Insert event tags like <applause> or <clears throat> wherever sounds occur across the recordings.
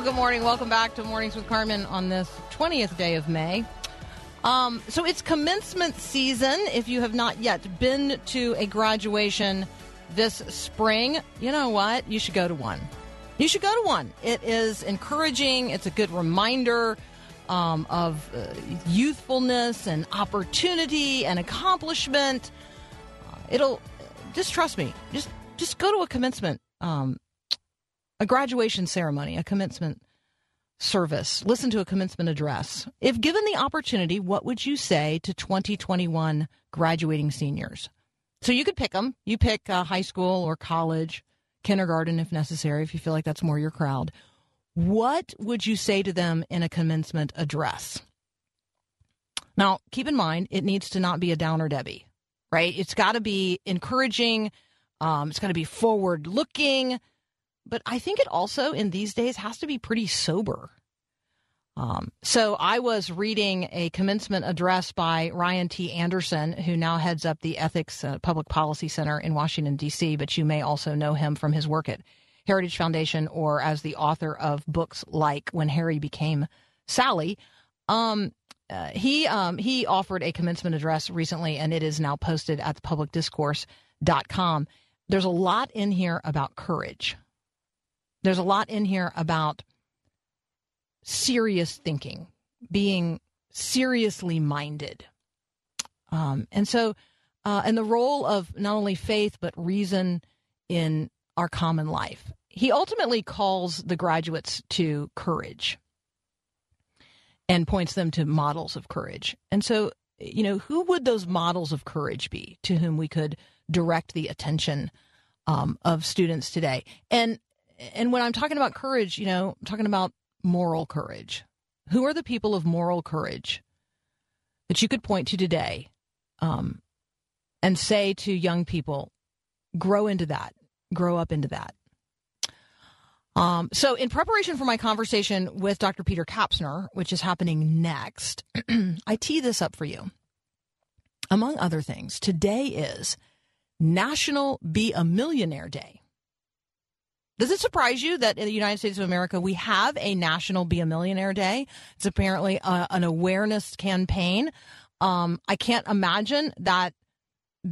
Well, good morning. Welcome back to Mornings with Carmen on this 20th day of May. Um, so it's commencement season. If you have not yet been to a graduation this spring, you know what? You should go to one. You should go to one. It is encouraging. It's a good reminder um, of uh, youthfulness and opportunity and accomplishment. Uh, it'll just trust me. Just just go to a commencement, um, a graduation ceremony, a commencement service, listen to a commencement address. If given the opportunity, what would you say to 2021 graduating seniors? So you could pick them. You pick uh, high school or college, kindergarten if necessary, if you feel like that's more your crowd. What would you say to them in a commencement address? Now, keep in mind, it needs to not be a downer Debbie, right? It's got to be encouraging. Um, it's got to be forward looking but I think it also in these days has to be pretty sober. Um, so I was reading a commencement address by Ryan T. Anderson, who now heads up the Ethics uh, Public Policy Center in Washington, D.C., but you may also know him from his work at Heritage Foundation or as the author of books like When Harry Became Sally. Um, uh, he um, he offered a commencement address recently, and it is now posted at thepublicdiscourse.com. There's a lot in here about courage. There's a lot in here about serious thinking, being seriously minded. Um, and so, uh, and the role of not only faith, but reason in our common life. He ultimately calls the graduates to courage and points them to models of courage. And so, you know, who would those models of courage be to whom we could direct the attention um, of students today? And and when I'm talking about courage, you know, I'm talking about moral courage. Who are the people of moral courage that you could point to today um, and say to young people, grow into that, grow up into that? Um, so, in preparation for my conversation with Dr. Peter Kapsner, which is happening next, <clears throat> I tee this up for you. Among other things, today is National Be a Millionaire Day. Does it surprise you that in the United States of America we have a National Be a Millionaire Day? It's apparently a, an awareness campaign. Um, I can't imagine that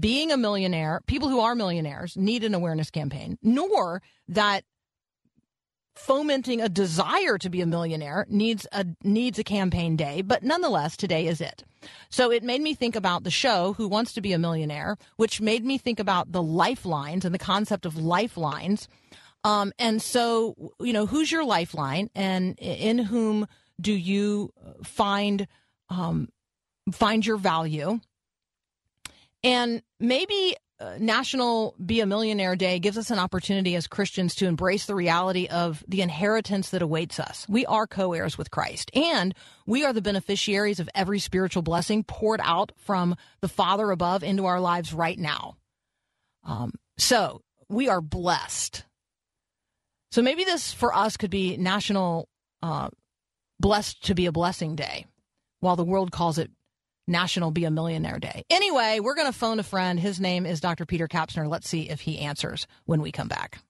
being a millionaire, people who are millionaires need an awareness campaign, nor that fomenting a desire to be a millionaire needs a needs a campaign day but nonetheless today is it so it made me think about the show who wants to be a millionaire which made me think about the lifelines and the concept of lifelines um, and so, you know, who's your lifeline, and in whom do you find um, find your value? And maybe uh, National Be a Millionaire Day gives us an opportunity as Christians to embrace the reality of the inheritance that awaits us. We are co heirs with Christ, and we are the beneficiaries of every spiritual blessing poured out from the Father above into our lives right now. Um, so we are blessed so maybe this for us could be National uh, Blessed to be a Blessing Day, while the world calls it National Be a Millionaire Day. Anyway, we're going to phone a friend. His name is Dr. Peter Kapsner. Let's see if he answers when we come back.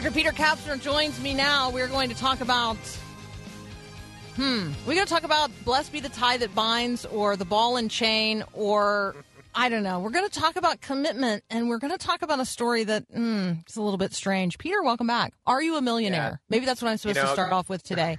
Dr. Peter Kapsner joins me now. We're going to talk about Hmm. We're going to talk about blessed be the tie that binds, or the ball and chain, or I don't know. We're going to talk about commitment, and we're going to talk about a story that mm, is a little bit strange. Peter, welcome back. Are you a millionaire? Yeah. Maybe that's what I'm supposed You know, to start off with today.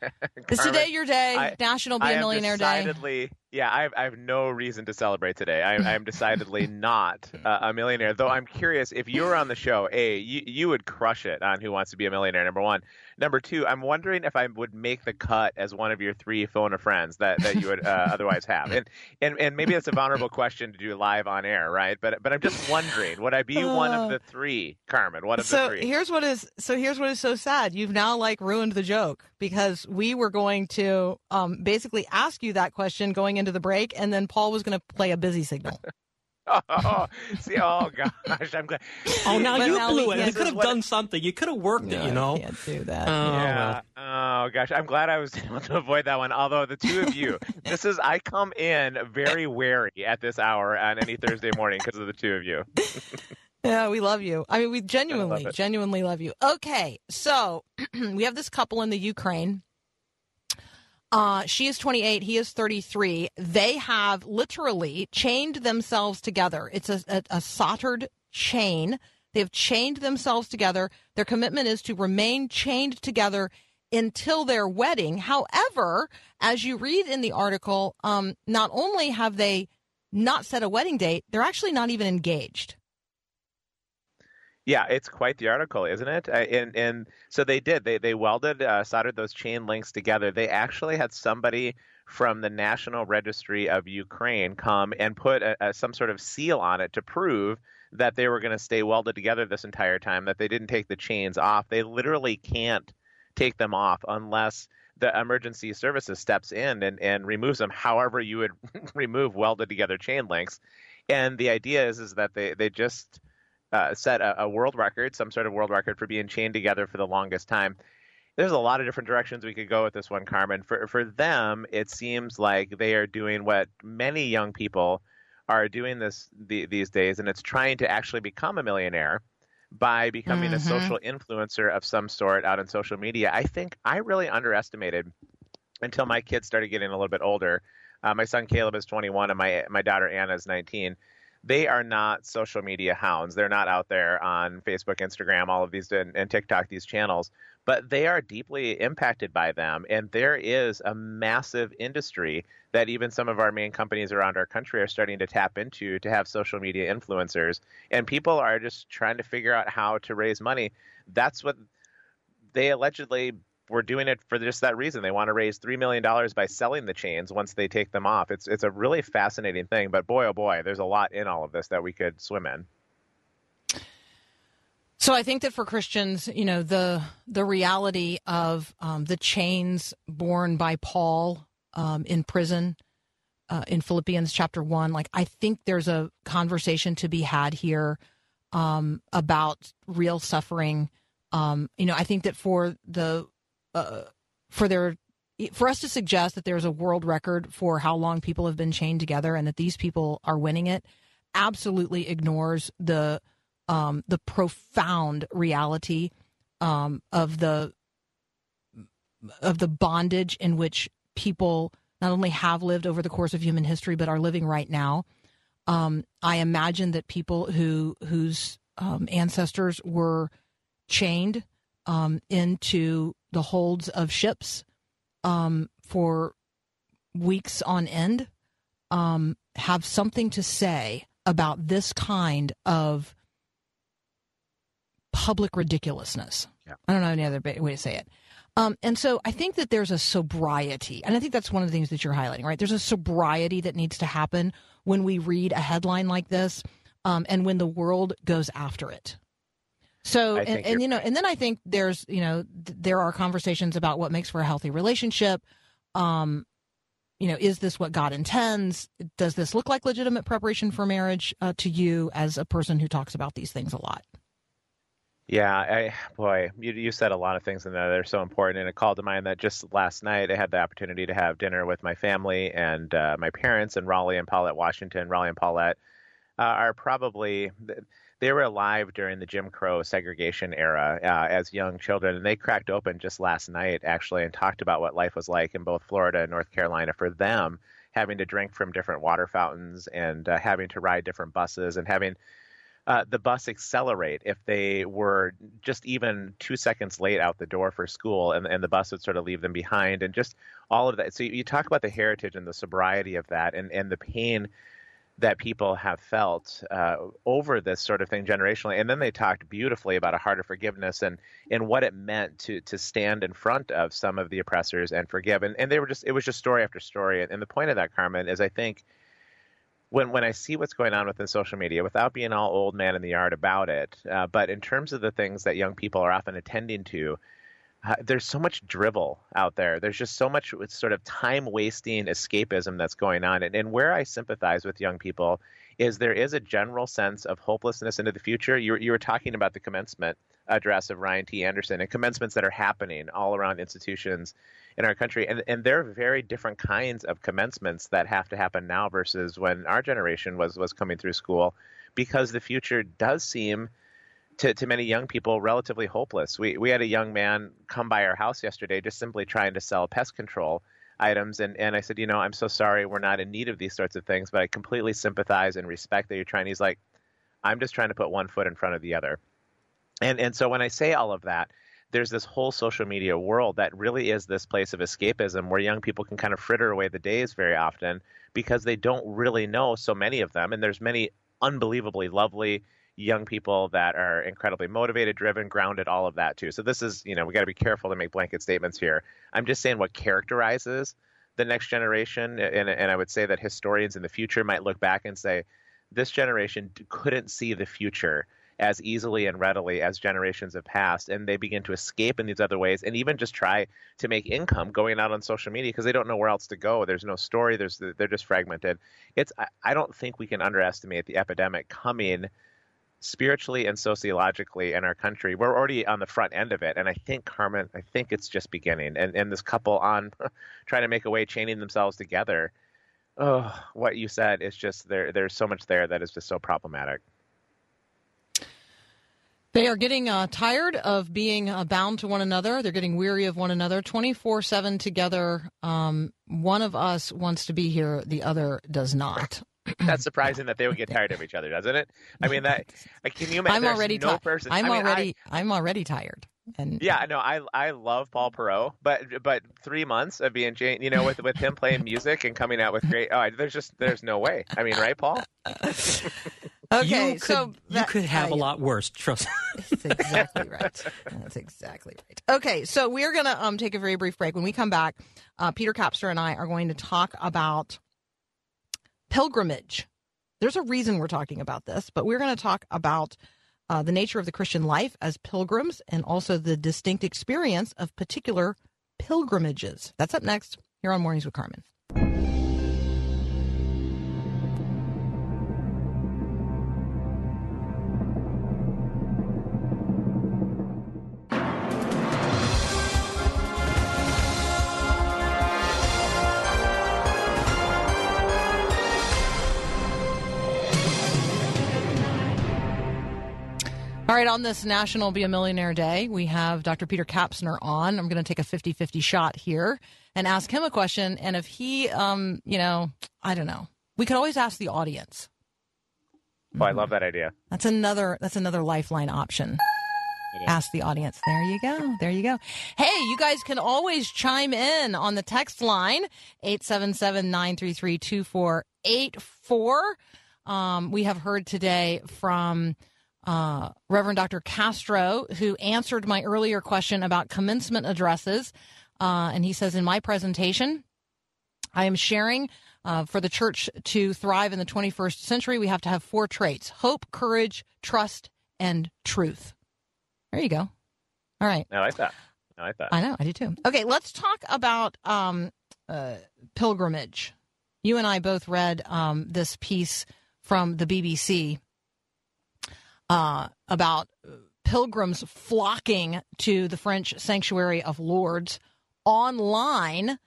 <laughs> Is today your day? I- National Be I a Millionaire Day. Decidedly, yeah, I have, I have no reason to celebrate today. I, I am <laughs> decidedly not uh, a millionaire. Though I'm curious, if you were on the show, a you, you would crush it on Who Wants to Be a Millionaire. Number one. Number two, I'm wondering if I would make the cut as one of your three phone a friends that, that you would uh, otherwise have. And, and and maybe that's a vulnerable question to do live on air, right? But but I'm just wondering, would I be one Uh, of the three, Carmen? One of so the three? here's what is so here's what is so sad. You've now like ruined the joke because we were going to um, basically ask you that question going into the break, and then Paul was going to play a busy signal. <laughs> Oh, see, oh <laughs> gosh, I'm glad. Oh, now But you now blew it. can't- You could have What- done something. You could have worked it, you know. can't do that. Oh, yeah. well. Oh gosh, I'm glad I was <laughs> able to avoid that one. Although the two of you, this is I come in very wary at this hour on any Thursday morning because of the two of you. Yeah, we love you. I mean, we genuinely, it. genuinely love you. Okay, so <clears throat> we have this couple in the Ukraine. Uh, she is 28, he is 33. They have literally chained themselves together. It's a, a, a soldered chain. They have chained themselves together. Their commitment is to remain chained together until their wedding. However, as you read in the article, um, not only have they not set a wedding date, they're actually not even engaged. Yeah, it's quite the article, isn't it? Uh, And and so they did. They they welded, uh, soldered those chain links together. They actually had somebody from the National Registry of Ukraine come and put a, a, some sort of seal on it to prove that they were going to stay welded together this entire time. That they didn't take the chains off. They literally can't take them off unless the emergency services steps in and, and removes them. However, you would <laughs> remove welded together chain links. And the idea is is that they they just uh, set a, a world record, some sort of world record for being chained together for the longest time. There's a lot of different directions we could go with this one, Carmen. For for them, it seems like they are doing what many young people are doing this the, these days, and it's trying to actually become a millionaire by becoming a Mhm. social influencer of some sort out on social media. I think I really underestimated until my kids started getting a little bit older. Uh, my son Caleb is 21, and my my daughter Anna is 19 they are not social media hounds. They're not out there on Facebook, Instagram, all of these, and, and TikTok, these channels, but they are deeply impacted by them. And there is a massive industry that even some of our main companies around our country are starting to tap into to have social media influencers. And people are just trying to figure out how to raise money. That's what they allegedly were doing it for just that reason. They want to raise three million dollars by selling the chains once they take them off. It's it's a really fascinating thing. But boy, oh boy, there's a lot in all of this that we could swim in. So I think that for Christians, you know, the the reality of um, the chains borne by Paul um, in prison uh, in Philippians chapter one, like I think there's a conversation to be had here um, about real suffering. Um, you know, I think that for the uh, for their for us to suggest that there's a world record for how long people have been chained together and that these people are winning it absolutely ignores the um, the profound reality um, of the of the bondage in which people not only have lived over the course of human history but are living right now. Um, I imagine that people who whose um, ancestors were chained um, into the holds of ships um, for weeks on end um, have something to say about this kind of public ridiculousness. Yeah. I don't know any other way to say it. Um, and so I think that there's a sobriety, and I think that's one of the things that you're highlighting, right? There's a sobriety that needs to happen when we read a headline like this, um, and when the world goes after it. So, and, and you're know, and then I think there's, you know, th- there are conversations about what makes for a healthy relationship. Um, you know, is this what God intends? Does this look like legitimate preparation for marriage uh, to you as a person who talks about these things a lot? Yeah, I boy, you you said a lot of things in there that are so important, and it called to mind that just last night I had the opportunity to have dinner with my family and uh, my parents and Raleigh and Paulette Washington. Raleigh and Paulette uh, are probably they were alive during the Jim Crow segregation era uh, as young children, and they cracked open just last night actually and talked about what life was like in both Florida and North Carolina for them, having to drink from different water fountains and uh, having to ride different buses and having uh, the bus accelerate if they were just even two seconds late out the door for school, and, and the bus would sort of leave them behind, and just all of that. So you, you talk about the heritage and the sobriety of that, and, and the pain that people have felt uh, over this sort of thing generationally. And then they talked beautifully about a heart of forgiveness and, and what it meant to to stand in front of some of the oppressors and forgive. And, and they were just it was just story after story. And the point of that, Carmen, is I think when when I see what's going on within social media, without being all old man in the yard about it, uh, but in terms of the things that young people are often attending to, there's so much drivel out there. There's just so much sort of time wasting escapism that's going on. And, and where I sympathize with young people is there is a general sense of hopelessness into the future. You, you were talking about the commencement address of Ryan T. Anderson and commencements that are happening all around institutions in our country. And, and there are very different kinds of commencements that have to happen now versus when our generation was, was coming through school because the future does seem – to, to many young people relatively hopeless. We we had a young man come by our house yesterday just simply trying to sell pest control items and, and I said, you know, I'm so sorry we're not in need of these sorts of things, but I completely sympathize and respect that you're trying. He's like, I'm just trying to put one foot in front of the other. And and so when I say all of that, there's this whole social media world that really is this place of escapism where young people can kind of fritter away the days very often because they don't really know so many of them and there's many unbelievably lovely young people that are incredibly motivated, driven, grounded, all of that too. So this is, you know, we got to be careful to make blanket statements here. I'm just saying what characterizes the next generation, and, and I would say that historians in the future might look back and say this generation couldn't see the future as easily and readily as generations have passed and they begin to escape in these other ways and even just try to make income going out on social media because they don't know where else to go there's no story there's they're just fragmented it's i don't think we can underestimate the epidemic coming spiritually and sociologically in our country. We're already on the front end of it, and I think Carmen, I think it's just beginning. And and this couple on <laughs> trying to make a way, chaining themselves together. Oh, what you said is just there. There's so much there that is just so problematic. They are getting uh, tired of being uh, bound to one another. They're getting weary of one another. 24 7 together. Um, one of us wants to be here, the other does not. That's surprising that they would get tired of each other, doesn't it? I mean, that can you imagine? I'm already no ti- person. I'm I mean, already. I, I'm already tired. And yeah, no, I I love Paul Perot, but but three months of being Jane, you know, with with him playing music and coming out with great. Oh, I, there's just there's no way. I mean, right, Paul? <laughs> okay, you could, so you could have uh, a lot worse. Trust. Me. <laughs> That's exactly right. That's exactly right. Okay, so we're going to um, take a very brief break. When we come back, uh, Peter Kapsner and I are going to talk about pilgrimage. There's a reason we're talking about this, but we're going to talk about uh, the nature of the Christian life as pilgrims and also the distinct experience of particular pilgrimages. That's up next here on Mornings with Carmen. All right, on this National Be a Millionaire Day, we have Dr. Peter Kapsner on. I'm going to take a 50 50 shot here and ask him a question. And if he, um, you know, I don't know, we could always ask the audience. Oh, I love that idea. That's another that's another lifeline option. Ask the audience. There you go. There you go. Hey, you guys can always chime in on the text line 877-933-2484. Um, we have heard today from uh, Reverend Dr. Castro, who answered my earlier question about commencement addresses. Uh, and he says, in my presentation, I am sharing uh, for the church to thrive in the 21st century, we have to have four traits hope, courage, trust, and truth. There you go. All right. I like that. I like that. I know. I do too. Okay, let's talk about um, uh, pilgrimage. You and I both read um, this piece from the BBC uh, about pilgrims flocking to the French sanctuary of Lourdes online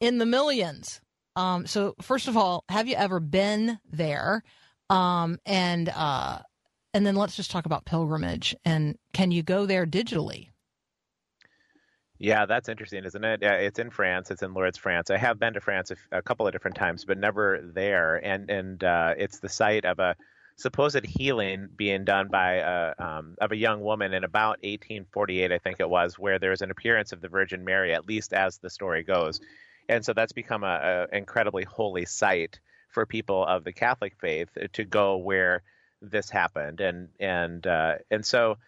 in the millions. Um, so, first of all, have you ever been there? Um, and uh, and then let's just talk about pilgrimage. And can you go there digitally? Yeah, that's interesting, isn't it? It's in France. It's in Lourdes, France. I have been to France a, a couple of different times, but never there. And and uh, it's the site of a supposed healing being done by a um, of a young woman in about 1848, I think it was, where there was an appearance of the Virgin Mary, at least as the story goes. And so that's become a, a incredibly holy site for people of the Catholic faith to go where this happened. And and uh, and so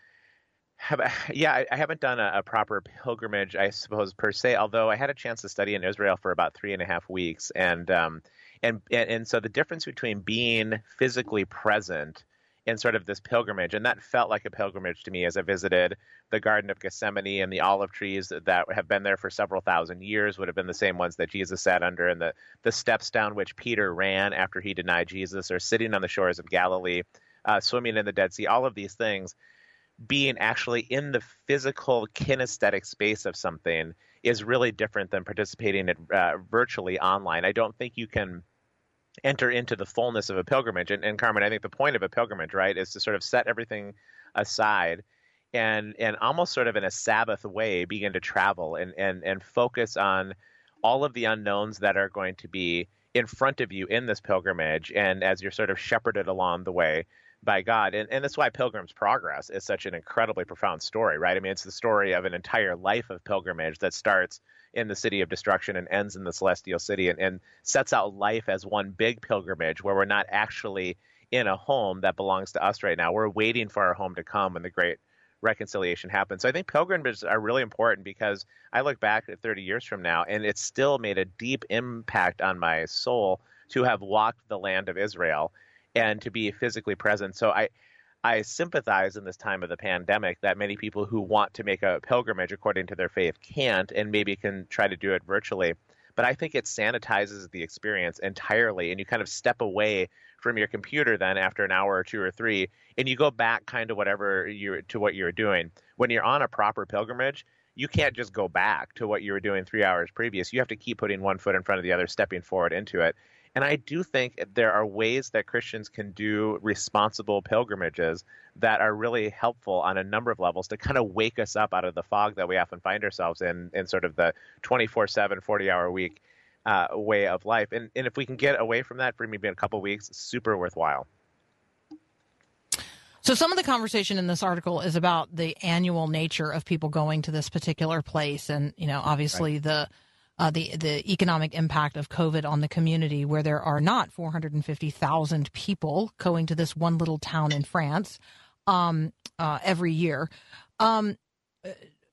have, yeah, I, I haven't done a, a, proper pilgrimage, I suppose per se. Although I had a chance to study in Israel for about three and a half weeks, and um, and, and and so the difference between being physically present in sort of this pilgrimage, and that felt like a pilgrimage to me as I visited the Garden of Gethsemane and the olive trees that have been there for several thousand years would have been the same ones that Jesus sat under, and the the steps down which Peter ran after he denied Jesus, or sitting on the shores of Galilee, uh, swimming in the Dead Sea. All of these things being actually in the physical kinesthetic space of something is really different than participating in, uh, virtually online. I don't think you can enter into the fullness of a pilgrimage. And, and Carmen, I think the point of a pilgrimage, right, is to sort of set everything aside and and almost sort of in a Sabbath way begin to travel and and and focus on all of the unknowns that are going to be in front of you in this pilgrimage and as you're sort of shepherded along the way by God. And, and that's why Pilgrim's Progress is such an incredibly profound story, right? I mean, it's the story of an entire life of pilgrimage that starts in the city of destruction and ends in the celestial city and, and sets out life as one big pilgrimage where we're not actually in a home that belongs to us right now. We're waiting for our home to come when the great reconciliation happens. So I think pilgrimages are really important because I look back at 30 years from now and it still made a deep impact on my soul to have walked the land of Israel and to be physically present. So I I sympathize in this time of the pandemic that many people who want to make a pilgrimage according to their faith can't and maybe can try to do it virtually. But I think it sanitizes the experience entirely and you kind of step away from your computer then after an hour or two or three and you go back kind of whatever you to what you're doing. When you're on a proper pilgrimage, you can't just go back to what you were doing 3 hours previous. You have to keep putting one foot in front of the other, stepping forward into it. And I do think there are ways that Christians can do responsible pilgrimages that are really helpful on a number of levels to kind of wake us up out of the fog that we often find ourselves in, in sort of the 24 7, 40 hour week uh, way of life. And, and if we can get away from that for maybe a couple weeks, super worthwhile. So some of the conversation in this article is about the annual nature of people going to this particular place, and you know, obviously right. the uh, the the economic impact of COVID on the community, where there are not 450,000 people going to this one little town in France um, uh, every year. Um,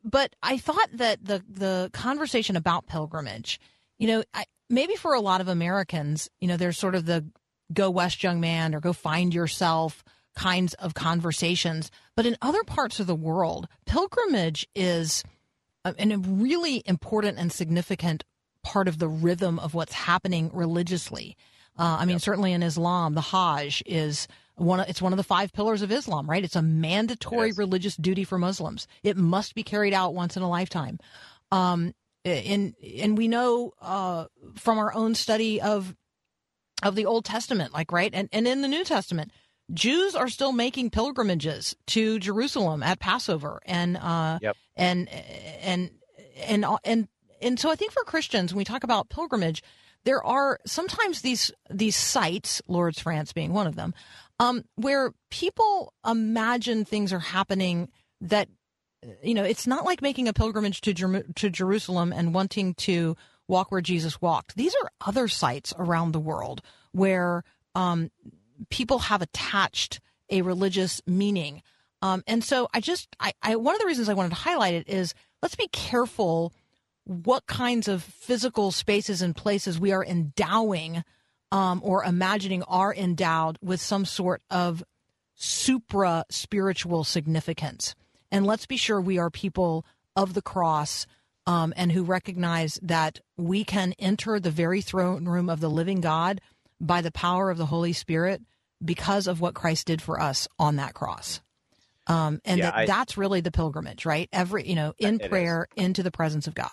but I thought that the the conversation about pilgrimage, you know, I, maybe for a lot of Americans, you know, there's sort of the go west, young man, or go find yourself kinds of conversations. But in other parts of the world, pilgrimage is and a really important and significant part of the rhythm of what's happening religiously. Uh, I mean, yep. certainly in Islam, the Hajj is one. Of, it's one of the five pillars of Islam, right? It's a mandatory yes. religious duty for Muslims. It must be carried out once in a lifetime. Um, and and we know uh, from our own study of of the Old Testament, like right, and and in the New Testament, Jews are still making pilgrimages to Jerusalem at Passover, and uh, yep. And and and and and so I think for Christians, when we talk about pilgrimage, there are sometimes these these sites, Lourdes, France being one of them, um, where people imagine things are happening that you know it's not like making a pilgrimage to Jer- to Jerusalem and wanting to walk where Jesus walked. These are other sites around the world where um, people have attached a religious meaning. Um, and so I just, I, I, one of the reasons I wanted to highlight it is let's be careful what kinds of physical spaces and places we are endowing um, or imagining are endowed with some sort of supra spiritual significance. And let's be sure we are people of the cross um, and who recognize that we can enter the very throne room of the living God by the power of the Holy Spirit because of what Christ did for us on that cross. Um, and yeah, that, I, that's really the pilgrimage, right? Every, you know, in prayer is. into the presence of God.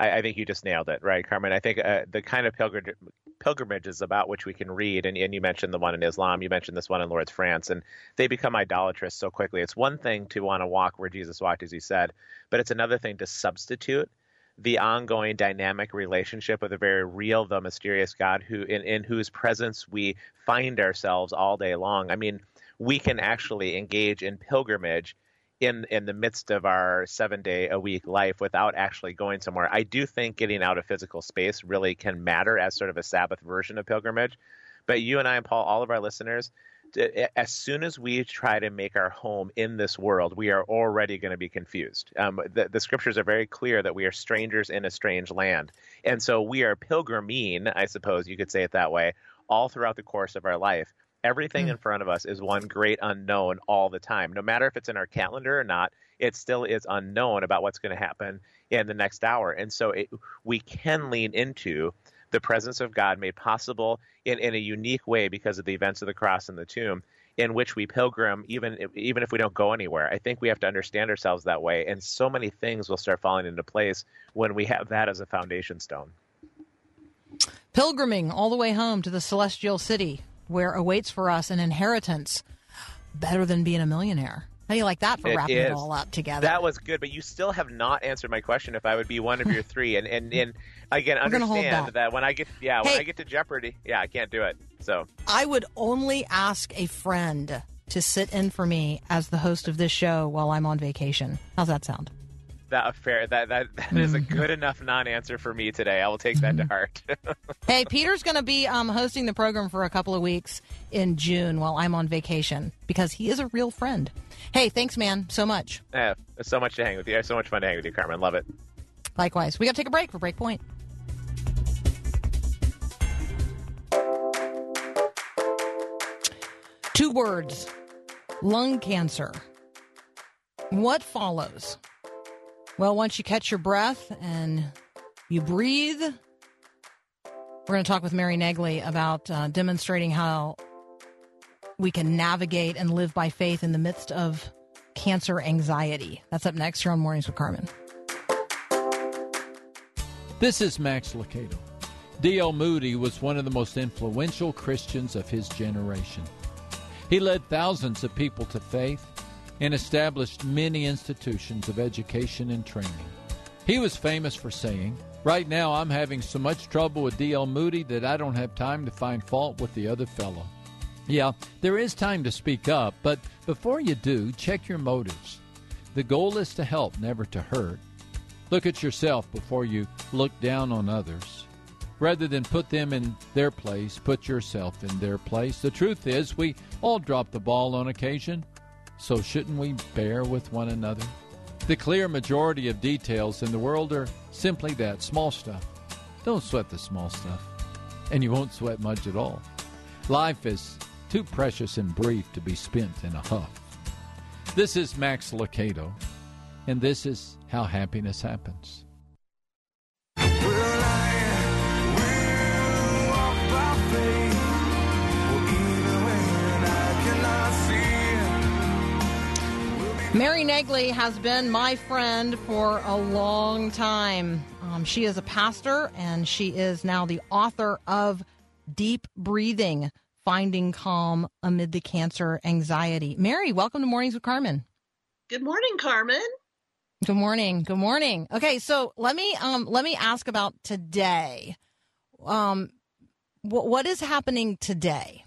I, I, think you just nailed it, right, Carmen? I think uh, the kind of pilgrimage, pilgrimages about which we can read. And, and you mentioned the one in Islam, you mentioned this one in Lourdes, France, and they become idolatrous so quickly. It's one thing to want to walk where Jesus walked, as you said, but it's another thing to substitute the ongoing dynamic relationship with a very real, though mysterious God who in, in whose presence we find ourselves all day long. I mean, we can actually engage in pilgrimage in in the midst of our seven day a week life without actually going somewhere. I do think getting out of physical space really can matter as sort of a Sabbath version of pilgrimage. But you and I and Paul, all of our listeners, as soon as we try to make our home in this world, we are already going to be confused. Um, the, the, scriptures are very clear that we are strangers in a strange land. And so we are pilgriming, I suppose you could say it that way, all throughout the course of our life. Everything mm. in front of us is one great unknown all the time. No matter if it's in our calendar or not, it still is unknown about what's going to happen in the next hour. And so it, we can lean into the presence of God made possible in, in a unique way because of the events of the cross and the tomb in which we pilgrim even if, even if we don't go anywhere. I think we have to understand ourselves that way and so many things will start falling into place when we have that as a foundation stone. Pilgriming all the way home to the celestial city where awaits for us an inheritance better than being a millionaire. How do you like that for it wrapping is. it all up together? That was good, but you still have not answered my question if I would be one of your <laughs> three. And and, and again, We're understand that. that when I get yeah, when I get to Jeopardy, yeah, I can't do it. So I would only ask a friend to sit in for me as the host of this show while I'm on vacation. How's that sound? That fair that that, that is a good <laughs> enough non-answer for me today. I will take that to heart. <laughs> Hey, Peter's going to be um, hosting the program for a couple of weeks in June while I'm on vacation because he is a real friend. Hey, thanks, man, so much. yeah, it's so much to hang with you. It's so much fun to hang with you, Carmen. Love it. Likewise. We got to take a break for Breakpoint. Two words lung cancer. What follows? Well, once you catch your breath and you breathe, we're going to talk with Mary Naegeli about uh, demonstrating how we can navigate and live by faith in the midst of cancer anxiety. That's up next here on Mornings with Carmen. This is Max Lucado. D.L. Moody was one of the most influential Christians of his generation. He led thousands of people to faith and established many institutions of education and training. He was famous for saying, Right now I'm having so much trouble with D.L. Moody that I don't have time to find fault with the other fellow. Yeah, there is time to speak up, but before you do, check your motives. The goal is to help, never to hurt. Look at yourself before you look down on others. Rather than put them in their place, put yourself in their place. The truth is, we all drop the ball on occasion, so shouldn't we bear with one another? The clear majority of details in the world are simply that small stuff. Don't sweat the small stuff, and you won't sweat much at all. Life is too precious and brief to be spent in a huff. This is Max Lucado, and this is how happiness happens. Mary Naegeli has been my friend for a long time. Um, she is a pastor and she is now the author of Deep Breathing Finding Calm Amid the Cancer Anxiety. Mary, welcome to Mornings with Carmen. Good morning, Carmen. Good morning. Good morning. Okay, so let me um let me ask about today. Um what what is happening today?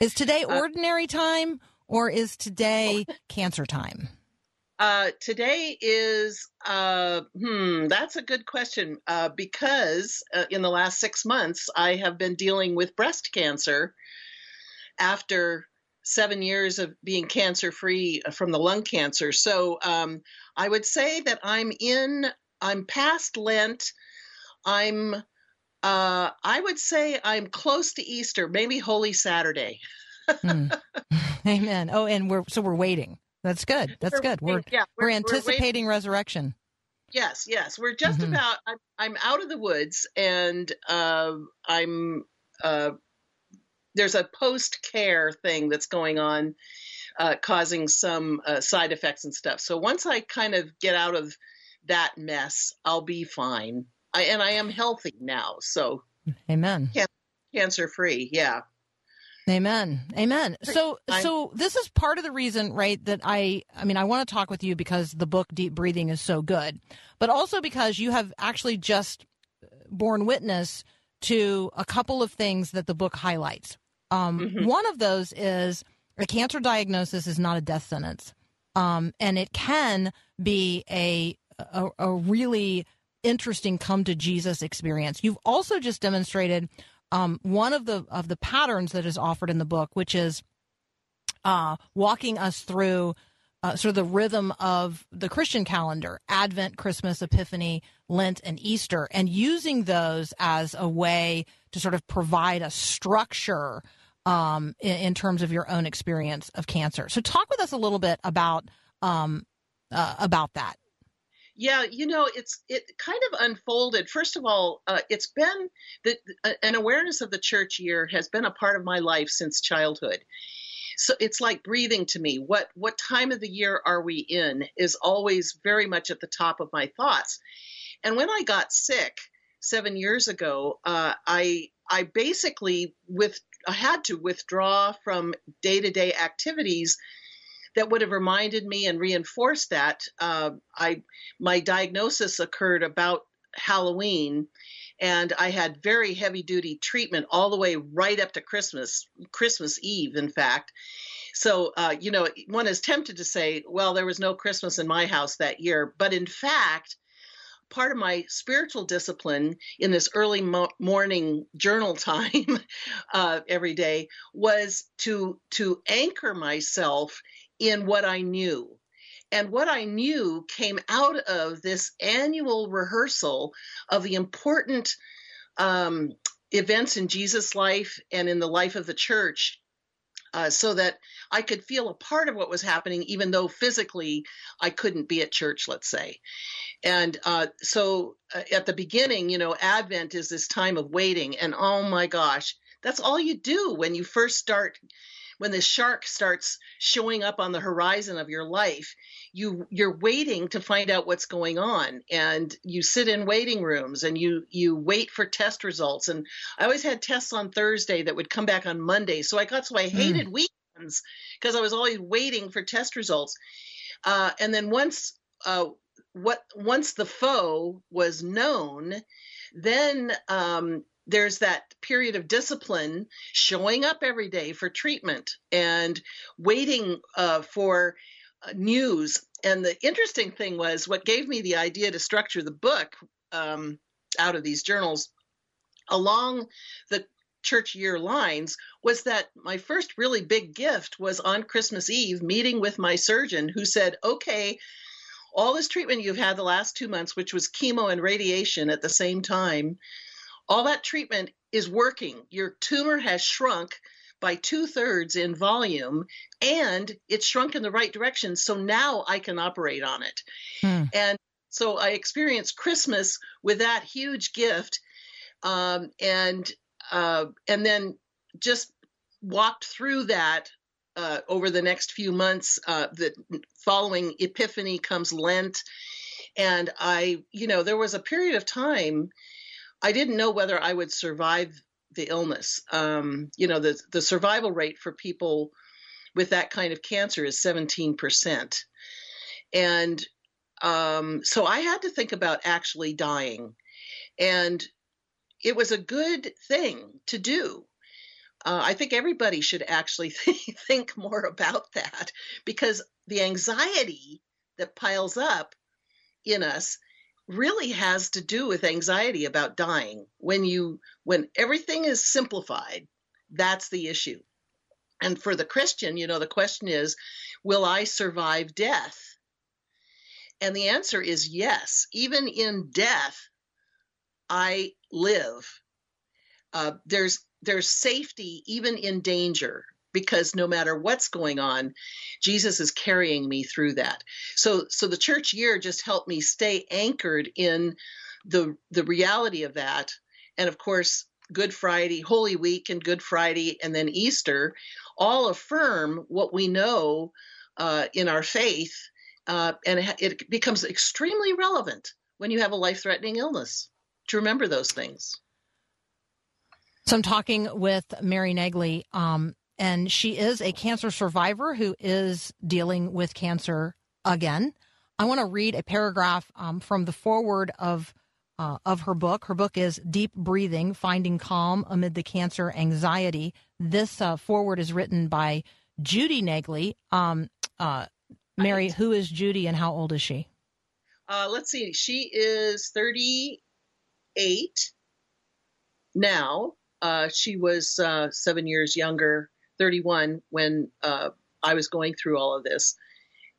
Is today Uh, ordinary time or is today <laughs> cancer time? Uh, today is, uh, hmm, that's a good question uh, because uh, in the last six months, I have been dealing with breast cancer after seven years of being cancer free from the lung cancer. So um, I would say that I'm in, I'm past Lent. I'm, uh, I would say I'm close to Easter, maybe Holy Saturday. Hmm. <laughs> Amen. Oh, and we're so we're waiting. That's good. That's We're good. We're yeah, we're, we're- we're anticipating resurrection. Yes, yes. We're just Mhm. about. I'm, I'm out of the woods, and uh, I'm. Uh, there's a post care thing that's going on, uh, causing some uh, side effects and stuff. So once I kind of get out of that mess, I'll be fine. I, and I am healthy now. So Amen. cancer free. Yeah. Amen. Amen. So so this is part of the reason, right, that I I mean I want to talk with you because the book Deep Breathing is so good, but also because you have actually just borne witness to a couple of things that the book highlights. Um, Mhm. One of those is a cancer diagnosis is not a death sentence, um, and it can be a, a a really interesting come to Jesus experience. You've also just demonstrated um, one of the of the patterns that is offered in the book, which is uh, walking us through uh, sort of the rhythm of the Christian calendar: Advent, Christmas, Epiphany, Lent, and Easter, and using those as a way to sort of provide a structure um, in, in terms of your own experience of cancer. So, talk with us a little bit about um, uh, about that. Yeah, you know, it's it kind of unfolded. First of all, uh, it's been the, uh, an awareness of the church year has been a part of my life since childhood. So it's like breathing to me. What what time of the year are we in is always very much at the top of my thoughts. And when I got sick seven years ago, uh, I I basically with I had to withdraw from day to day activities that would have reminded me and reinforced that. Uh, I my diagnosis occurred about Halloween, and I had very heavy duty treatment all the way right up to Christmas, Christmas Eve, in fact. So, uh, you know, one is tempted to say, well, there was no Christmas in my house that year. But in fact, part of my spiritual discipline in this early mo- morning journal time <laughs> uh, every day was to to anchor myself in what I knew. And what I knew came out of this annual rehearsal of the important um, events in Jesus' life and in the life of the church. Uh, so that I could feel a part of what was happening, even though physically I couldn't be at church, let's say. And uh, so uh, at the beginning, you know, Advent is this time of waiting. And oh my gosh, that's all you do when you first start when the shark starts showing up on the horizon of your life you you're waiting to find out what's going on. And you sit in waiting rooms and you you wait for test results. And i always had tests on thursday that would come back on monday. So i got so i hated weekends because i was always waiting for test results. Uh, and then once uh, what once the foe was known then um, there's that period of discipline showing up every day for treatment and waiting uh, for uh, news. And the interesting thing was what gave me the idea to structure the book um, out of these journals along the church year lines was that my first really big gift was on Christmas Eve meeting with my surgeon who said, okay, all this treatment you've had the last two months, which was chemo and radiation at the same time, all that treatment is working. Your tumor has shrunk by two thirds in volume and it's shrunk in the right direction. So now I can operate on it. Hmm. And so I experienced Christmas with that huge gift. Um, and, uh, and then just walked through that uh, over the next few months. Uh, the following Epiphany comes Lent. And I, you know, there was a period of time I didn't know whether I would survive the illness. Um, you know, the the survival rate for people with that kind of cancer is 17%. And um, so I had to think about actually dying. And it was a good thing to do. Uh, I think everybody should actually <laughs> think more about that because the anxiety that piles up in us really has to do with anxiety about dying. When you when everything is simplified, that's the issue. And for the Christian, you know, the question is, will I survive death? And the answer is yes. Even in death, I live. Uh, there's there's safety even in danger because no matter what's going on, Jesus is carrying me through that. So so the church year just helped me stay anchored in the the reality of that. And of course, Good Friday, Holy Week and Good Friday and then Easter all affirm what we know uh, in our faith uh, and it, becomes extremely relevant when you have a life-threatening illness to remember those things. So I'm talking with Mary Naegeli, um, and she is a cancer survivor who is dealing with cancer again. I want to read a paragraph um, from the foreword of uh, of her book. Her book is Deep Breathing: Finding Calm Amid the Cancer Anxiety. This uh, foreword is written by Judy Naegeli. Um, uh, Mary, who is Judy and how old is she? Uh, let's see. She is 38 now. Uh, she was uh, seven years younger, 31, when uh, I was going through all of this.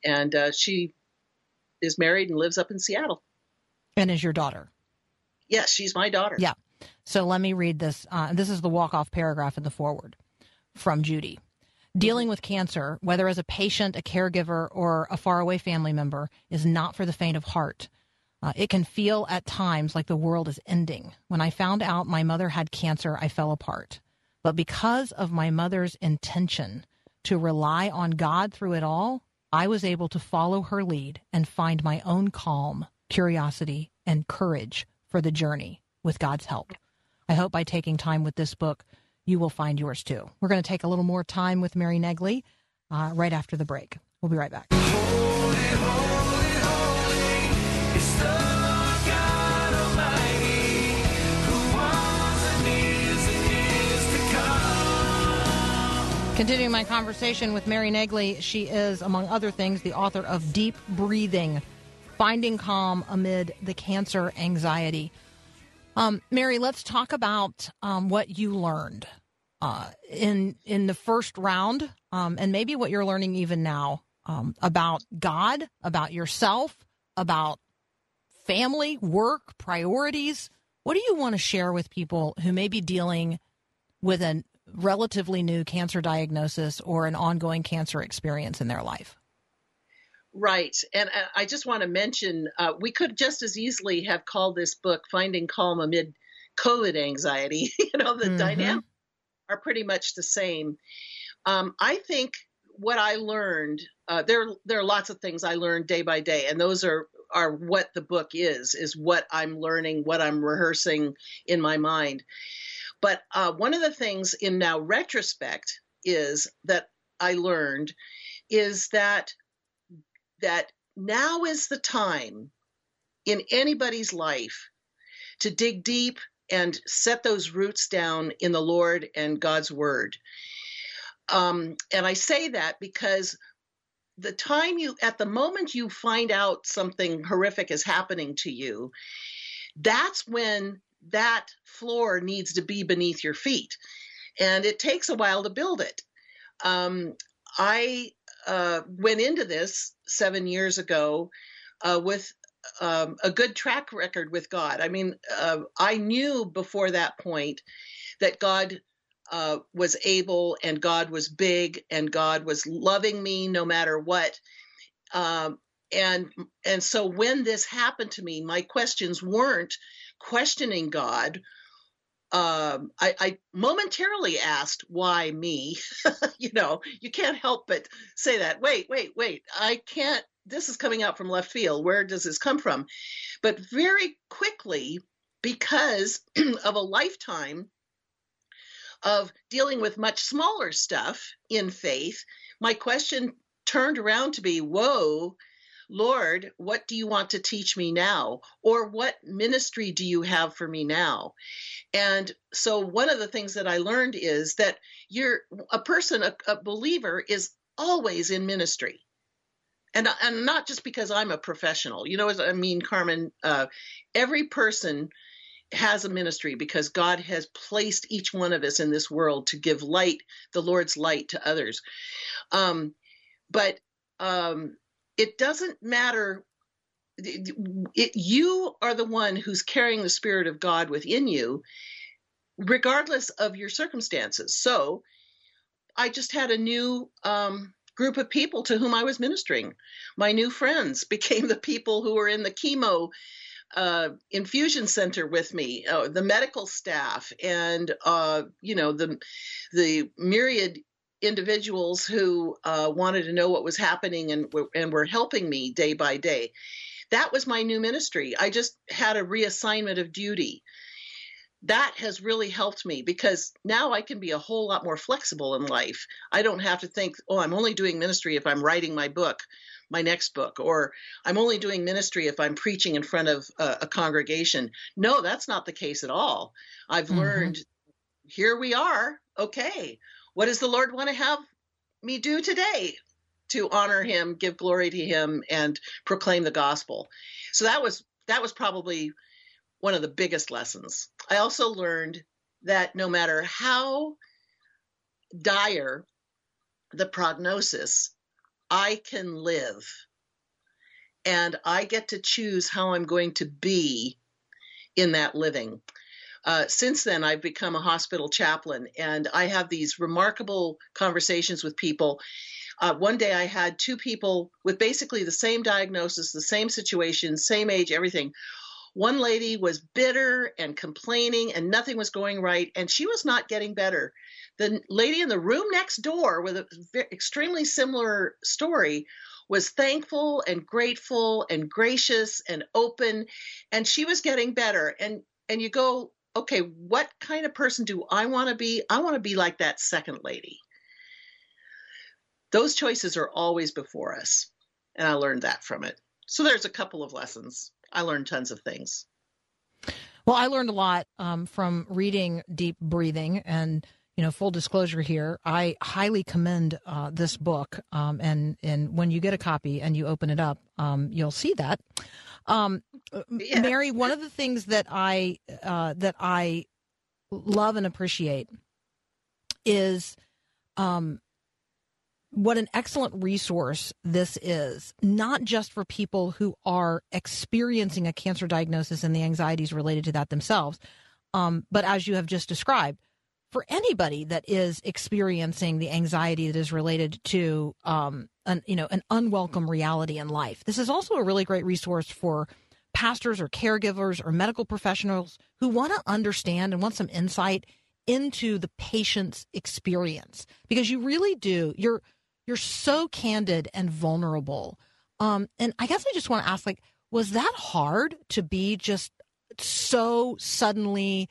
And uh, she is married and lives up in Seattle. And is your daughter? Yes, she's my daughter. Yeah. So let me read this. Uh, this is the walk off paragraph in the foreword from Judy. Dealing with cancer, whether as a patient, a caregiver, or a faraway family member, is not for the faint of heart. Uh, it can feel at times like the world is ending. When I found out my mother had cancer, I fell apart. But because of my mother's intention to rely on God through it all, I was able to follow her lead and find my own calm, curiosity, and courage for the journey with God's help. I hope by taking time with this book, you will find yours too. We're going to take a little more time with Mary Naegeli uh, right after the break. We'll be right back. Continuing my conversation with Mary Naegeli, she is, among other things, the author of Deep Breathing Finding Calm Amid the Cancer Anxiety. Um, Mary, let's talk about um, what you learned uh, in in the first round, um, and maybe what you're learning even now um, about God, about yourself, about family, work, priorities. What do you want to share with people who may be dealing with a relatively new cancer diagnosis or an ongoing cancer experience in their life? Right. And uh, I just want to mention uh, we could just as easily have called this book Finding Calm Amid COVID Anxiety. <laughs> you know, the Mhm. dynamics are pretty much the same. Um, I think what I learned, uh, there, there are lots of things I learned day by day, and those are, are what the book is, is what I'm learning, what I'm rehearsing in my mind. But uh, one of the things in now retrospect is that I learned is that that now is the time in anybody's life to dig deep and set those roots down in the Lord and God's Word. Um, and I say that because the time you, at the moment you find out something horrific is happening to you, that's when that floor needs to be beneath your feet. And it takes a while to build it. Um, I uh, went into this seven years ago uh, with um, a good track record with God. I mean, uh, I knew before that point that God uh, was able and God was big and God was loving me no matter what. Um, and and so when this happened to me, my questions weren't questioning God. Um, I, I momentarily asked why me. <laughs> you know, you can't help but say that. Wait, wait, wait. I can't. This is coming out from left field. Where does this come from? But very quickly, because <clears throat> of a lifetime of dealing with much smaller stuff in faith, my question turned around to be, whoa, Lord, what do you want to teach me now? Or what ministry do you have for me now? And so one of the things that I learned is that you're a person, a, a believer is always in ministry. And, and not just because I'm a professional, you know, as I mean, Carmen, uh, every person has a ministry because God has placed each one of us in this world to give light, the Lord's light to others. Um, but um, it doesn't matter. It, you are the one who's carrying the Spirit of God within you, regardless of your circumstances. So I just had a new um, group of people to whom I was ministering. My new friends <laughs> became the people who were in the chemo uh, infusion center with me, uh, the medical staff, and uh, you know the the myriad individuals who uh, wanted to know what was happening and were, and were helping me day by day. That was my new ministry. I just had a reassignment of duty. that has really helped me because now I can be a whole lot more flexible in life. I don't have to think, oh, I'm only doing ministry if I'm writing my book, my next book, or I'm only doing ministry if I'm preaching in front of a, a congregation. No, that's not the case at all. I've Mhm. learned here we are. Okay. What does the Lord want to have me do today? To honor him, give glory to him, and proclaim the gospel. So that was that was probably one of the biggest lessons. I also learned that no matter how dire the prognosis, I can live. And I get to choose how I'm going to be in that living. Uh, since then, I've become a hospital chaplain, and I have these remarkable conversations with people. Uh, one day, I had two people with basically the same diagnosis, the same situation, same age, everything. One lady was bitter and complaining, and nothing was going right, and she was not getting better. The lady in the room next door with an extremely similar story was thankful and grateful and gracious and open, and she was getting better. And and you go, okay, what kind of person do I want to be? I want to be like that second lady. Those choices are always before us, and I learned that from it. So there's a couple of lessons. I learned tons of things. Well, I learned a lot um, from reading Deep Breathing, and you know, full disclosure here, I highly commend uh, this book. Um, and and when you get a copy and you open it up, um, you'll see that. Um, Yeah. Mary, one of the things that I uh, that I love and appreciate is um, what an excellent resource this is, not just for people who are experiencing a cancer diagnosis and the anxieties related to that themselves, um, but as you have just described, for anybody that is experiencing the anxiety that is related to um, an you know an unwelcome reality in life. This is also a really great resource for pastors or caregivers or medical professionals who want to understand and want some insight into the patient's experience because you really do you're you're so candid and vulnerable um and i guess i just want to ask like was that hard to be just so suddenly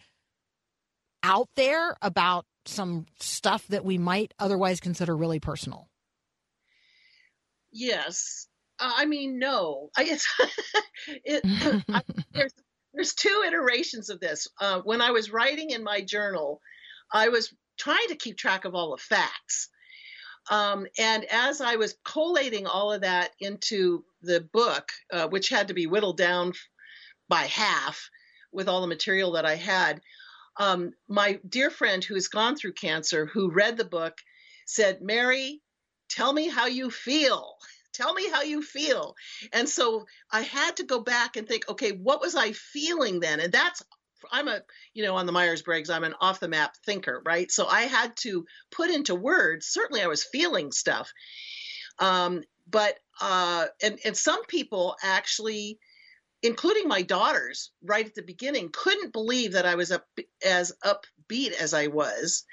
out there about some stuff that we might otherwise consider really personal Yes. Uh, I mean, no. <laughs> I guess it, I, <laughs> there's there's two iterations of this. Uh, when I was writing in my journal, I was trying to keep track of all the facts. Um, and as I was collating all of that into the book, uh, which had to be whittled down by half with all the material that I had, um, my dear friend who has gone through cancer, who read the book, said, Mary, tell me how you feel. Tell me how you feel. And so I had to go back and think, okay, what was I feeling then? And that's, I'm a, you know, on the Myers Briggs, I'm an off the map thinker, right? So I had to put into words, certainly I was feeling stuff. Um, but, uh, and, and some people actually, including my daughters right at the beginning, couldn't believe that I was up, as upbeat as I was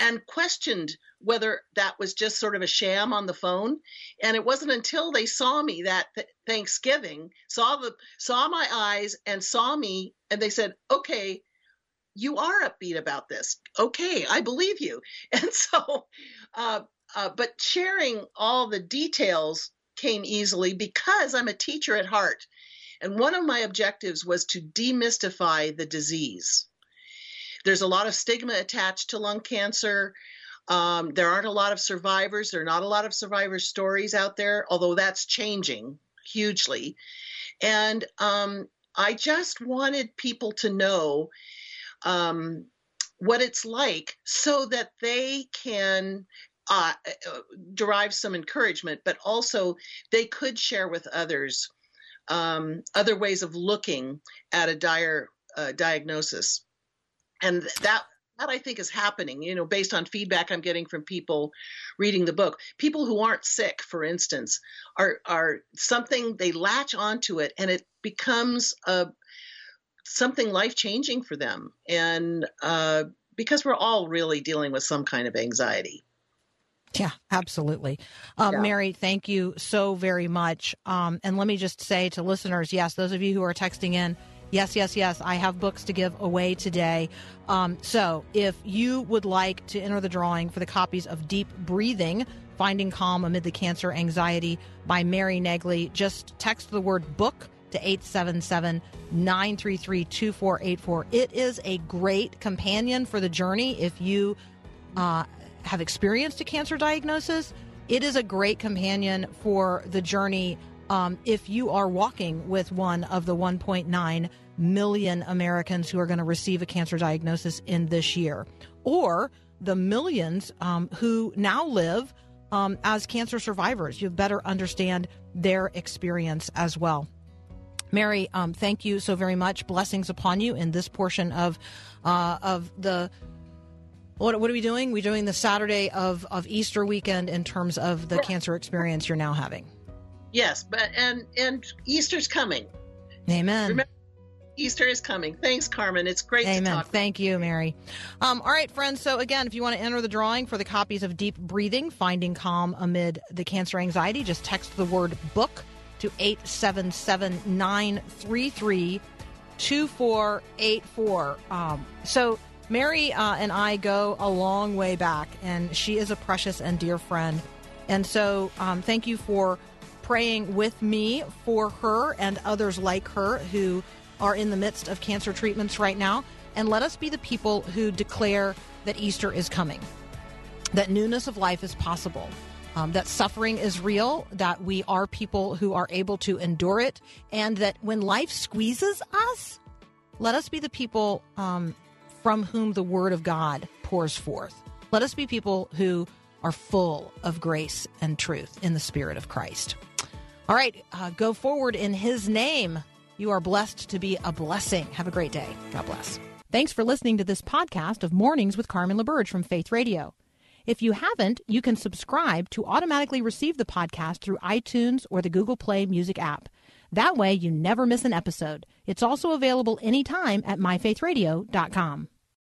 and questioned whether that was just sort of a sham on the phone. And it wasn't until they saw me that th- Thanksgiving, saw the saw my eyes and saw me, and they said, "Okay, you are upbeat about this. Okay, I believe you." <laughs> And so, uh, uh, but sharing all the details came easily because I'm a teacher at heart. And one of my objectives was to demystify the disease. There's a lot of stigma attached to lung cancer. Um, there aren't a lot of survivors. There are not a lot of survivor stories out there, although that's changing hugely. And um, I just wanted people to know um, what it's like so that they can uh, uh, derive some encouragement, but also they could share with others um, other ways of looking at a dire uh, diagnosis. And that that I think is happening, you know, based on feedback I'm getting from people reading the book. People who aren't sick, for instance, are are something they latch onto it and it becomes a something life changing for them. And uh, because we're all really dealing with some kind of anxiety. Yeah, absolutely. Um, Yeah. Mary, thank you so very much. Um, and let me just say to listeners yes, those of you who are texting in, Yes, yes, yes. I have books to give away today. Um, so if you would like to enter the drawing for the copies of Deep Breathing, Finding Calm Amid the Cancer Anxiety by Mary Naegeli, just text the word book to 877 933 2484. It is a great companion for the journey if you uh, have experienced a cancer diagnosis. It is a great companion for the journey um, if you are walking with one of the 1.9 million Americans who are going to receive a cancer diagnosis in this year, or the millions um, who now live um, as cancer survivors. You better understand their experience as well. Mary, um, thank you so very much. Blessings upon you in this portion of uh, of the. What, what are we doing? We're doing the Saturday of, of Easter weekend in terms of the cancer experience you're now having. Yes, but and and Easter's coming. Amen. Remember, Easter is coming. Thanks, Carmen. It's great to Amen. talk. Thank you, Mary. Um, all right, friends. So, again, if you want to enter the drawing for the copies of Deep Breathing, Finding Calm Amid the Cancer Anxiety, just text the word book to 877 933 2484. Um, So, Mary uh, and I go a long way back, and she is a precious and dear friend. And so, um, thank you for praying with me for her and others like her who are in the midst of cancer treatments right now. And let us be the people who declare that Easter is coming, that newness of life is possible, um, that suffering is real, that we are people who are able to endure it, and that when life squeezes us, let us be the people um, from whom the word of God pours forth. Let us be people who are full of grace and truth in the Spirit of Christ. All right, uh, go forward in His name. You are blessed to be a blessing. Have a great day. God bless. Thanks for listening to this podcast of Mornings with Carmen LaBerge from Faith Radio. If you haven't, you can subscribe to automatically receive the podcast through iTunes or the Google Play Music app. That way, you never miss an episode. It's also available anytime at myfaithradio.com.